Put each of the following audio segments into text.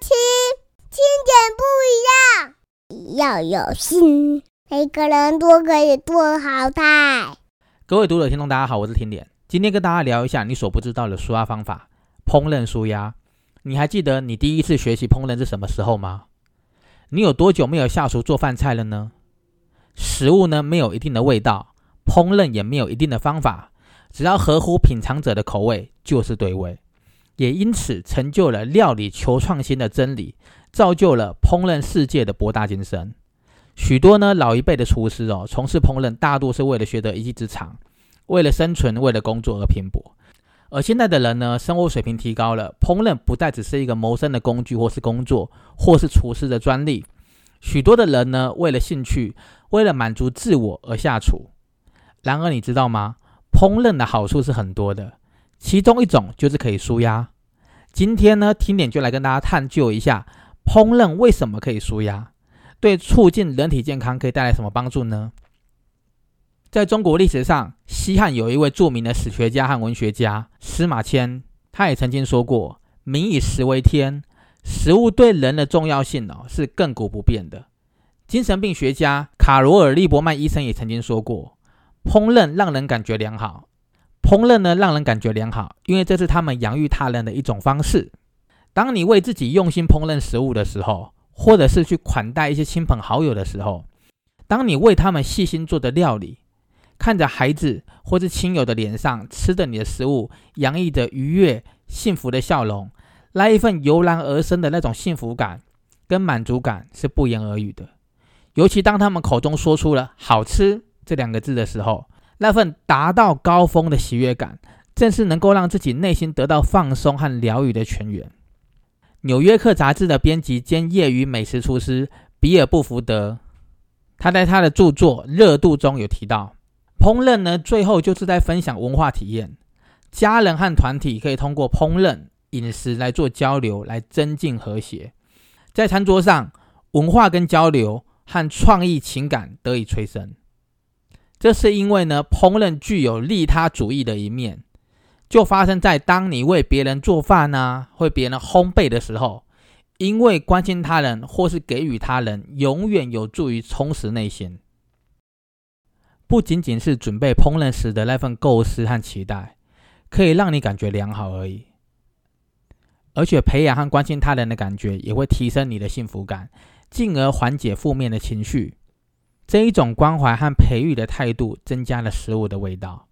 听，听点不一样，要有心，每个人都可以做好菜。各位读者听众，大家好，我是听点，今天跟大家聊一下你所不知道的舒压方法——烹饪舒压。你还记得你第一次学习烹饪是什么时候吗？你有多久没有下厨做饭菜了呢？食物呢，没有一定的味道，烹饪也没有一定的方法，只要合乎品尝者的口味就是对味。也因此成就了料理求创新的真理，造就了烹饪世界的博大精深。许多呢老一辈的厨师哦，从事烹饪大多是为了学得一技之长，为了生存，为了工作而拼搏。而现在的人呢，生活水平提高了，烹饪不再只是一个谋生的工具，或是工作，或是厨师的专利。许多的人呢，为了兴趣，为了满足自我而下厨。然而，你知道吗？烹饪的好处是很多的，其中一种就是可以舒压。今天呢，听点就来跟大家探究一下，烹饪为什么可以舒压，对促进人体健康可以带来什么帮助呢？在中国历史上，西汉有一位著名的史学家和文学家司马迁，他也曾经说过：“民以食为天。”食物对人的重要性哦，是亘古不变的。精神病学家卡罗尔·利伯曼医生也曾经说过：“烹饪让人感觉良好。烹饪呢，让人感觉良好，因为这是他们养育他人的一种方式。当你为自己用心烹饪食物的时候，或者是去款待一些亲朋好友的时候，当你为他们细心做的料理，看着孩子或是亲友的脸上吃着你的食物，洋溢着愉悦、幸福的笑容。”那一份油然而生的那种幸福感跟满足感是不言而喻的，尤其当他们口中说出了“好吃”这两个字的时候，那份达到高峰的喜悦感，正是能够让自己内心得到放松和疗愈的泉源。《纽约客》杂志的编辑兼业余美食厨师比尔·布福德，他在他的著作《热度》中有提到，烹饪呢，最后就是在分享文化体验，家人和团体可以通过烹饪。饮食来做交流，来增进和谐，在餐桌上，文化跟交流和创意情感得以催生。这是因为呢，烹饪具有利他主义的一面，就发生在当你为别人做饭呢，为别人烘焙的时候，因为关心他人或是给予他人，永远有助于充实内心。不仅仅是准备烹饪时的那份构思和期待，可以让你感觉良好而已。而且培养和关心他人的感觉，也会提升你的幸福感，进而缓解负面的情绪。这一种关怀和培育的态度，增加了食物的味道。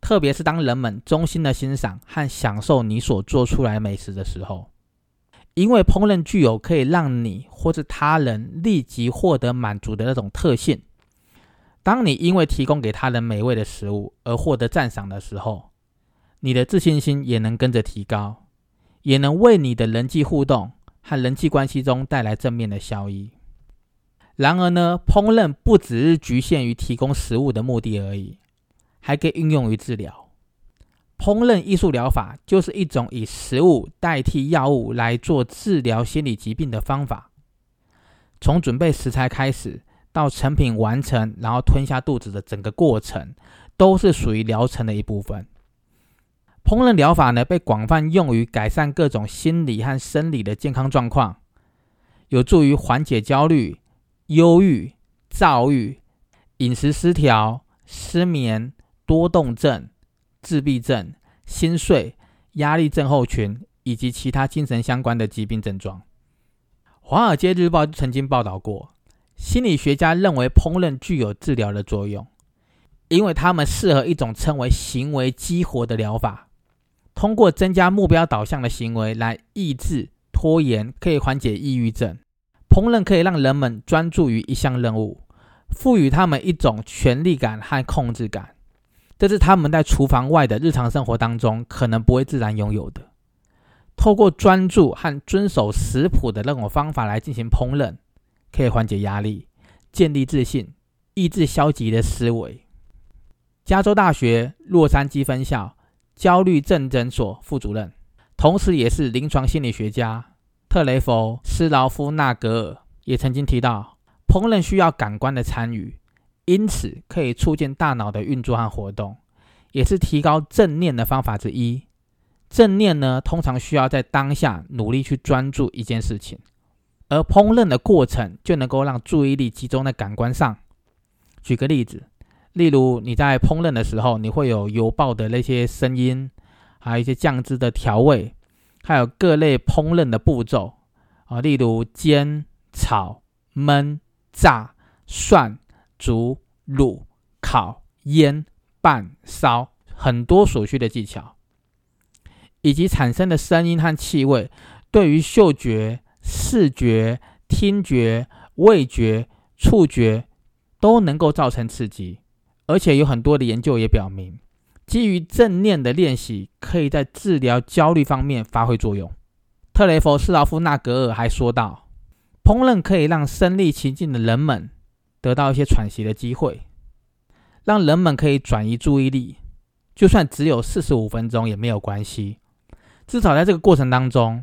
特别是当人们衷心的欣赏和享受你所做出来美食的时候，因为烹饪具有可以让你或是他人立即获得满足的那种特性。当你因为提供给他人美味的食物而获得赞赏的时候，你的自信心也能跟着提高。也能为你的人际互动和人际关系中带来正面的效益。然而呢，烹饪不只是局限于提供食物的目的而已，还可以运用于治疗。烹饪艺术疗法就是一种以食物代替药物来做治疗心理疾病的方法。从准备食材开始，到成品完成，然后吞下肚子的整个过程，都是属于疗程的一部分。烹饪疗法呢，被广泛用于改善各种心理和生理的健康状况，有助于缓解焦虑、忧郁、躁郁、饮食失调、失眠、多动症、自闭症、心碎、压力症候群以及其他精神相关的疾病症状。《华尔街日报》曾经报道过，心理学家认为烹饪具有治疗的作用，因为它们适合一种称为行为激活的疗法。通过增加目标导向的行为来抑制拖延，可以缓解抑郁症。烹饪可以让人们专注于一项任务，赋予他们一种权力感和控制感，这是他们在厨房外的日常生活当中可能不会自然拥有的。透过专注和遵守食谱的那种方法来进行烹饪，可以缓解压力，建立自信，抑制消极的思维。加州大学洛杉矶分校。焦虑症诊所副主任，同时也是临床心理学家特雷弗斯劳夫纳格尔也曾经提到，烹饪需要感官的参与，因此可以促进大脑的运作和活动，也是提高正念的方法之一。正念呢，通常需要在当下努力去专注一件事情，而烹饪的过程就能够让注意力集中在感官上。举个例子，例如你在烹饪的时候，你会有油爆的那些声音，还有一些酱汁的调味，还有各类烹饪的步骤啊，例如煎、炒、焖、炸、涮、煮、卤、烤、腌、拌、烧，很多所需的技巧。以及产生的声音和气味，对于嗅觉、视觉、听觉、味觉、触觉都能够造成刺激。而且有很多的研究也表明，基于正念的练习可以在治疗焦虑方面发挥作用。特雷弗·斯劳夫纳格尔还说道：“烹饪可以让身历其境的人们得到一些喘息的机会，让人们可以转移注意力，就算只有四十五分钟也没有关系。”至少在这个过程当中，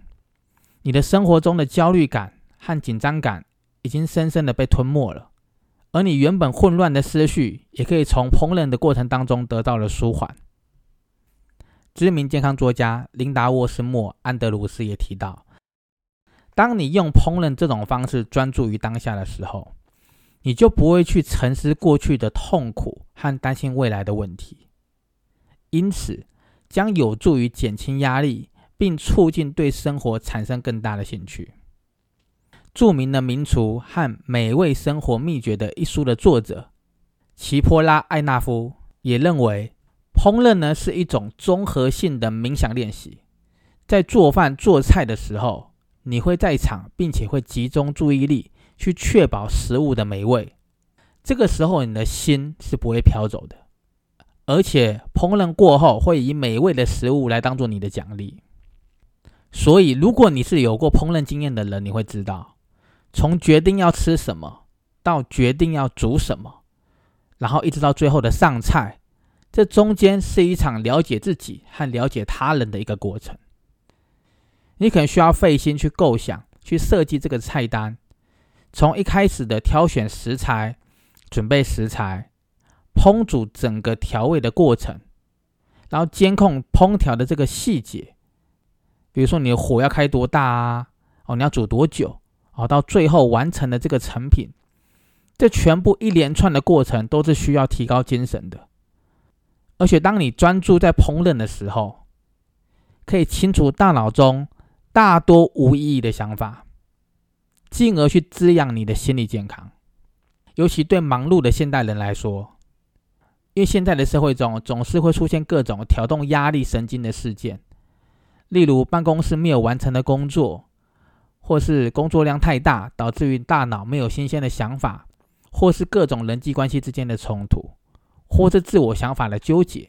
你的生活中的焦虑感和紧张感已经深深的被吞没了，而你原本混乱的思绪也可以从烹饪的过程当中得到了舒缓。知名健康作家琳达·沃斯莫·安德鲁斯也提到，当你用烹饪这种方式专注于当下的时候，你就不会去沉思过去的痛苦和担心未来的问题，因此将有助于减轻压力。并促进对生活产生更大的兴趣。著名的名厨和美味生活秘诀的一书的作者齐波拉·艾纳夫也认为，烹饪呢是一种综合性的冥想练习。在做饭做菜的时候，你会在场，并且会集中注意力去确保食物的美味。这个时候，你的心是不会飘走的，而且烹饪过后会以美味的食物来当做你的奖励。所以，如果你是有过烹饪经验的人，你会知道，从决定要吃什么到决定要煮什么，然后一直到最后的上菜，这中间是一场了解自己和了解他人的一个过程。你可能需要费心去构想、去设计这个菜单，从一开始的挑选食材、准备食材、烹煮整个调味的过程，然后监控烹调的这个细节。比如说，你的火要开多大啊？哦，你要煮多久？哦，到最后完成的这个成品，这全部一连串的过程都是需要提高精神的。而且，当你专注在烹饪的时候，可以清除大脑中大多无意义的想法，进而去滋养你的心理健康。尤其对忙碌的现代人来说，因为现在的社会中总是会出现各种挑动压力神经的事件。例如办公室没有完成的工作，或是工作量太大，导致于大脑没有新鲜的想法，或是各种人际关系之间的冲突，或是自我想法的纠结，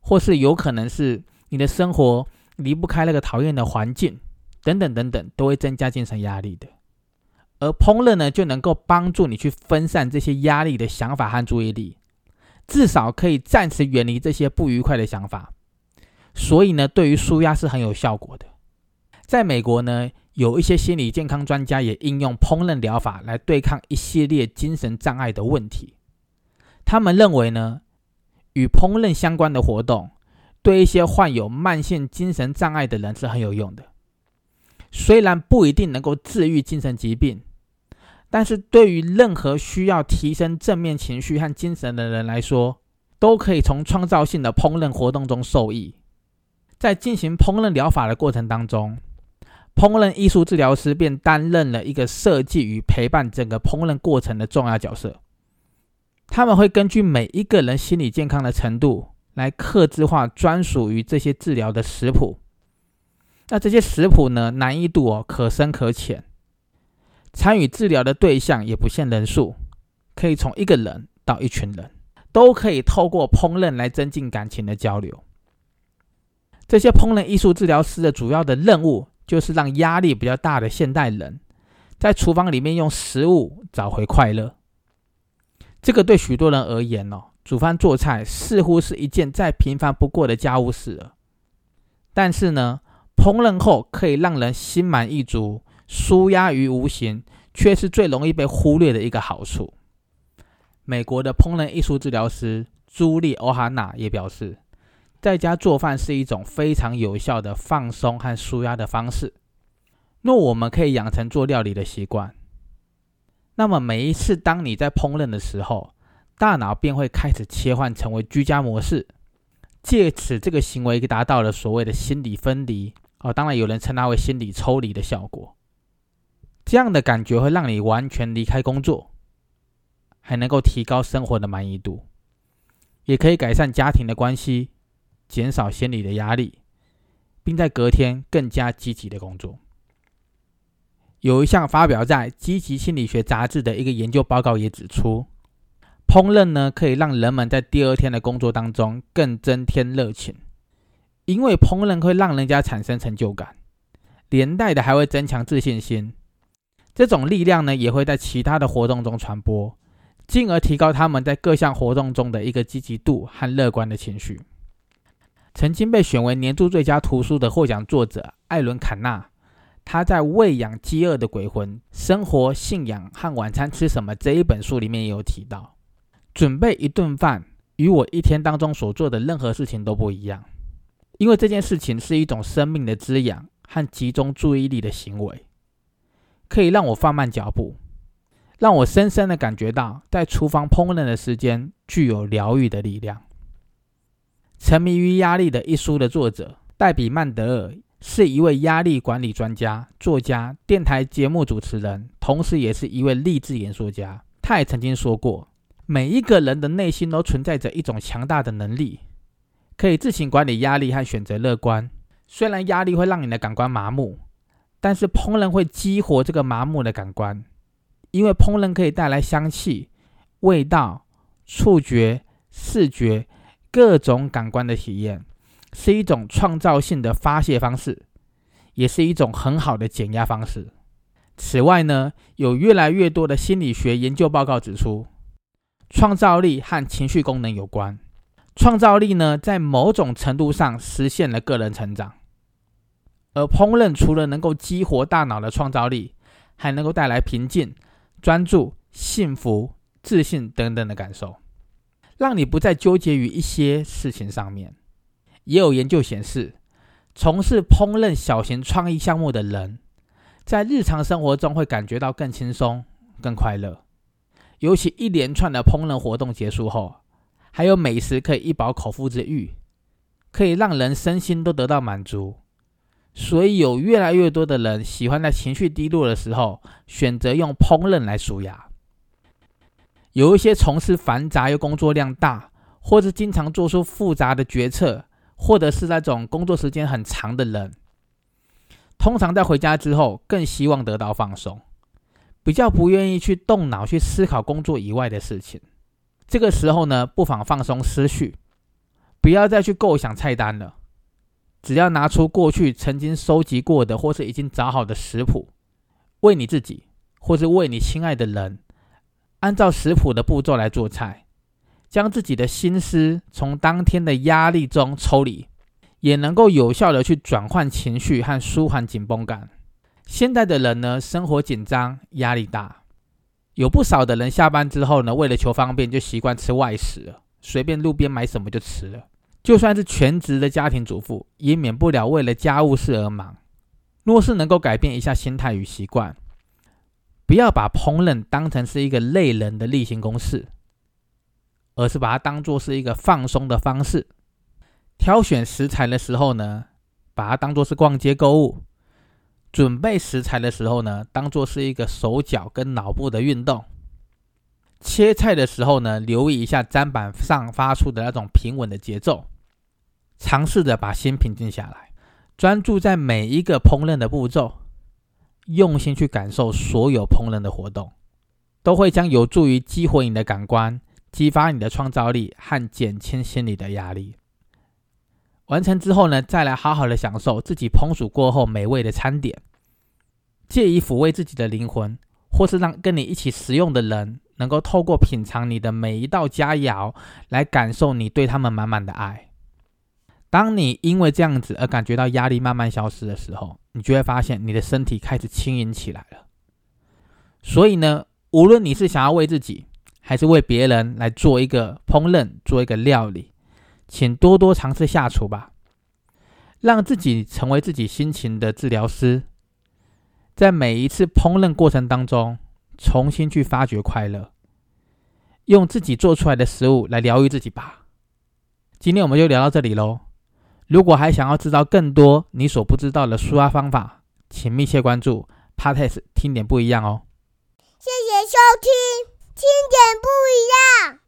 或是有可能是你的生活离不开那个讨厌的环境，等等等等，都会增加精神压力的。而烹饪呢，就能够帮助你去分散这些压力的想法和注意力，至少可以暂时远离这些不愉快的想法。所以呢，对于舒压是很有效果的。在美国呢，有一些心理健康专家也应用烹饪疗法来对抗一系列精神障碍的问题。他们认为呢，与烹饪相关的活动对一些患有慢性精神障碍的人是很有用的。虽然不一定能够治愈精神疾病，但是对于任何需要提升正面情绪和精神的人来说，都可以从创造性的烹饪活动中受益。在进行烹饪疗法的过程当中，烹饪艺术治疗师便担任了一个设计与陪伴整个烹饪过程的重要角色。他们会根据每一个人心理健康的程度来刻制化专属于这些治疗的食谱。那这些食谱呢，难易度哦可深可浅，参与治疗的对象也不限人数，可以从一个人到一群人，都可以透过烹饪来增进感情的交流。这些烹饪艺术治疗师的主要的任务，就是让压力比较大的现代人，在厨房里面用食物找回快乐。这个对许多人而言哦，煮饭做菜似乎是一件再平凡不过的家务事了。但是呢，烹饪后可以让人心满意足、舒压于无形，却是最容易被忽略的一个好处。美国的烹饪艺术治疗师朱莉·欧哈娜也表示。在家做饭是一种非常有效的放松和舒压的方式。若我们可以养成做料理的习惯，那么每一次当你在烹饪的时候，大脑便会开始切换成为居家模式，借此这个行为达到了所谓的心理分离哦，当然有人称它为心理抽离的效果。这样的感觉会让你完全离开工作，还能够提高生活的满意度，也可以改善家庭的关系，减少心理的压力，并在隔天更加积极的工作。有一项发表在《积极心理学杂志》的一个研究报告也指出，烹饪呢可以让人们在第二天的工作当中更增添热情，因为烹饪会让人家产生成就感，连带的还会增强自信心。这种力量呢也会在其他的活动中传播，进而提高他们在各项活动中的一个积极度和乐观的情绪。曾经被选为年度最佳图书的获奖作者艾伦·坎纳。他在《喂养饥饿的鬼魂：生活、信仰和晚餐吃什么》这一本书里面也有提到，准备一顿饭与我一天当中所做的任何事情都不一样，因为这件事情是一种生命的滋养和集中注意力的行为，可以让我放慢脚步，让我深深的感觉到在厨房烹饪的时间具有疗愈的力量。《沉迷于压力的一书》的作者黛比·曼德尔。是一位压力管理专家、作家、电台节目主持人，同时也是一位励志演说家。他也曾经说过，每一个人的内心都存在着一种强大的能力，可以自行管理压力和选择乐观。虽然压力会让你的感官麻木，但是烹饪会激活这个麻木的感官，因为烹饪可以带来香气、味道、触觉、视觉各种感官的体验。是一种创造性的发泄方式，也是一种很好的减压方式。此外呢，有越来越多的心理学研究报告指出，创造力和情绪功能有关。创造力呢，在某种程度上实现了个人成长，而烹饪除了能够激活大脑的创造力，还能够带来平静、专注、幸福、自信等等的感受，让你不再纠结于一些事情上面。也有研究显示，从事烹饪小型创意项目的人，在日常生活中会感觉到更轻松、更快乐。尤其一连串的烹饪活动结束后，还有美食可以一饱口腹之欲，可以让人身心都得到满足。所以，有越来越多的人喜欢在情绪低落的时候，选择用烹饪来舒压。有一些从事繁杂又工作量大，或是经常做出复杂的决策。或者是那种工作时间很长的人，通常在回家之后更希望得到放松，比较不愿意去动脑去思考工作以外的事情。这个时候呢，不妨放松思绪，不要再去构想菜单了，只要拿出过去曾经收集过的或是已经找好的食谱，为你自己或是为你亲爱的人，按照食谱的步骤来做菜。将自己的心思从当天的压力中抽离，也能够有效的去转换情绪和舒缓紧绷感。现在的人呢，生活紧张，压力大，有不少的人下班之后呢，为了求方便，就习惯吃外食了，随便路边买什么就吃了。就算是全职的家庭主妇，也免不了为了家务事而忙。若是能够改变一下心态与习惯，不要把烹饪当成是一个累人的例行公事。而是把它当做是一个放松的方式。挑选食材的时候呢，把它当做是逛街购物；准备食材的时候呢，当做是一个手脚跟脑部的运动。切菜的时候呢，留意一下砧板上发出的那种平稳的节奏。尝试着把心平静下来，专注在每一个烹饪的步骤，用心去感受所有烹饪的活动，都会将有助于激活你的感官。激发你的创造力和减轻心理的压力。完成之后呢，再来好好的享受自己烹煮过后美味的餐点，借以抚慰自己的灵魂，或是让跟你一起食用的人能够透过品尝你的每一道佳肴，来感受你对他们满满的爱。当你因为这样子而感觉到压力慢慢消失的时候，你就会发现你的身体开始轻盈起来了。所以呢，无论你是想要为自己，还是为别人来做一个烹饪，做一个料理，请多多尝试下厨吧，让自己成为自己心情的治疗师，在每一次烹饪过程当中，重新去发掘快乐，用自己做出来的食物来疗愈自己吧。今天我们就聊到这里喽。如果还想要知道更多你所不知道的舒压方法，请密切关注 p a t e s 听点不一样哦。谢谢收听，听点不一样。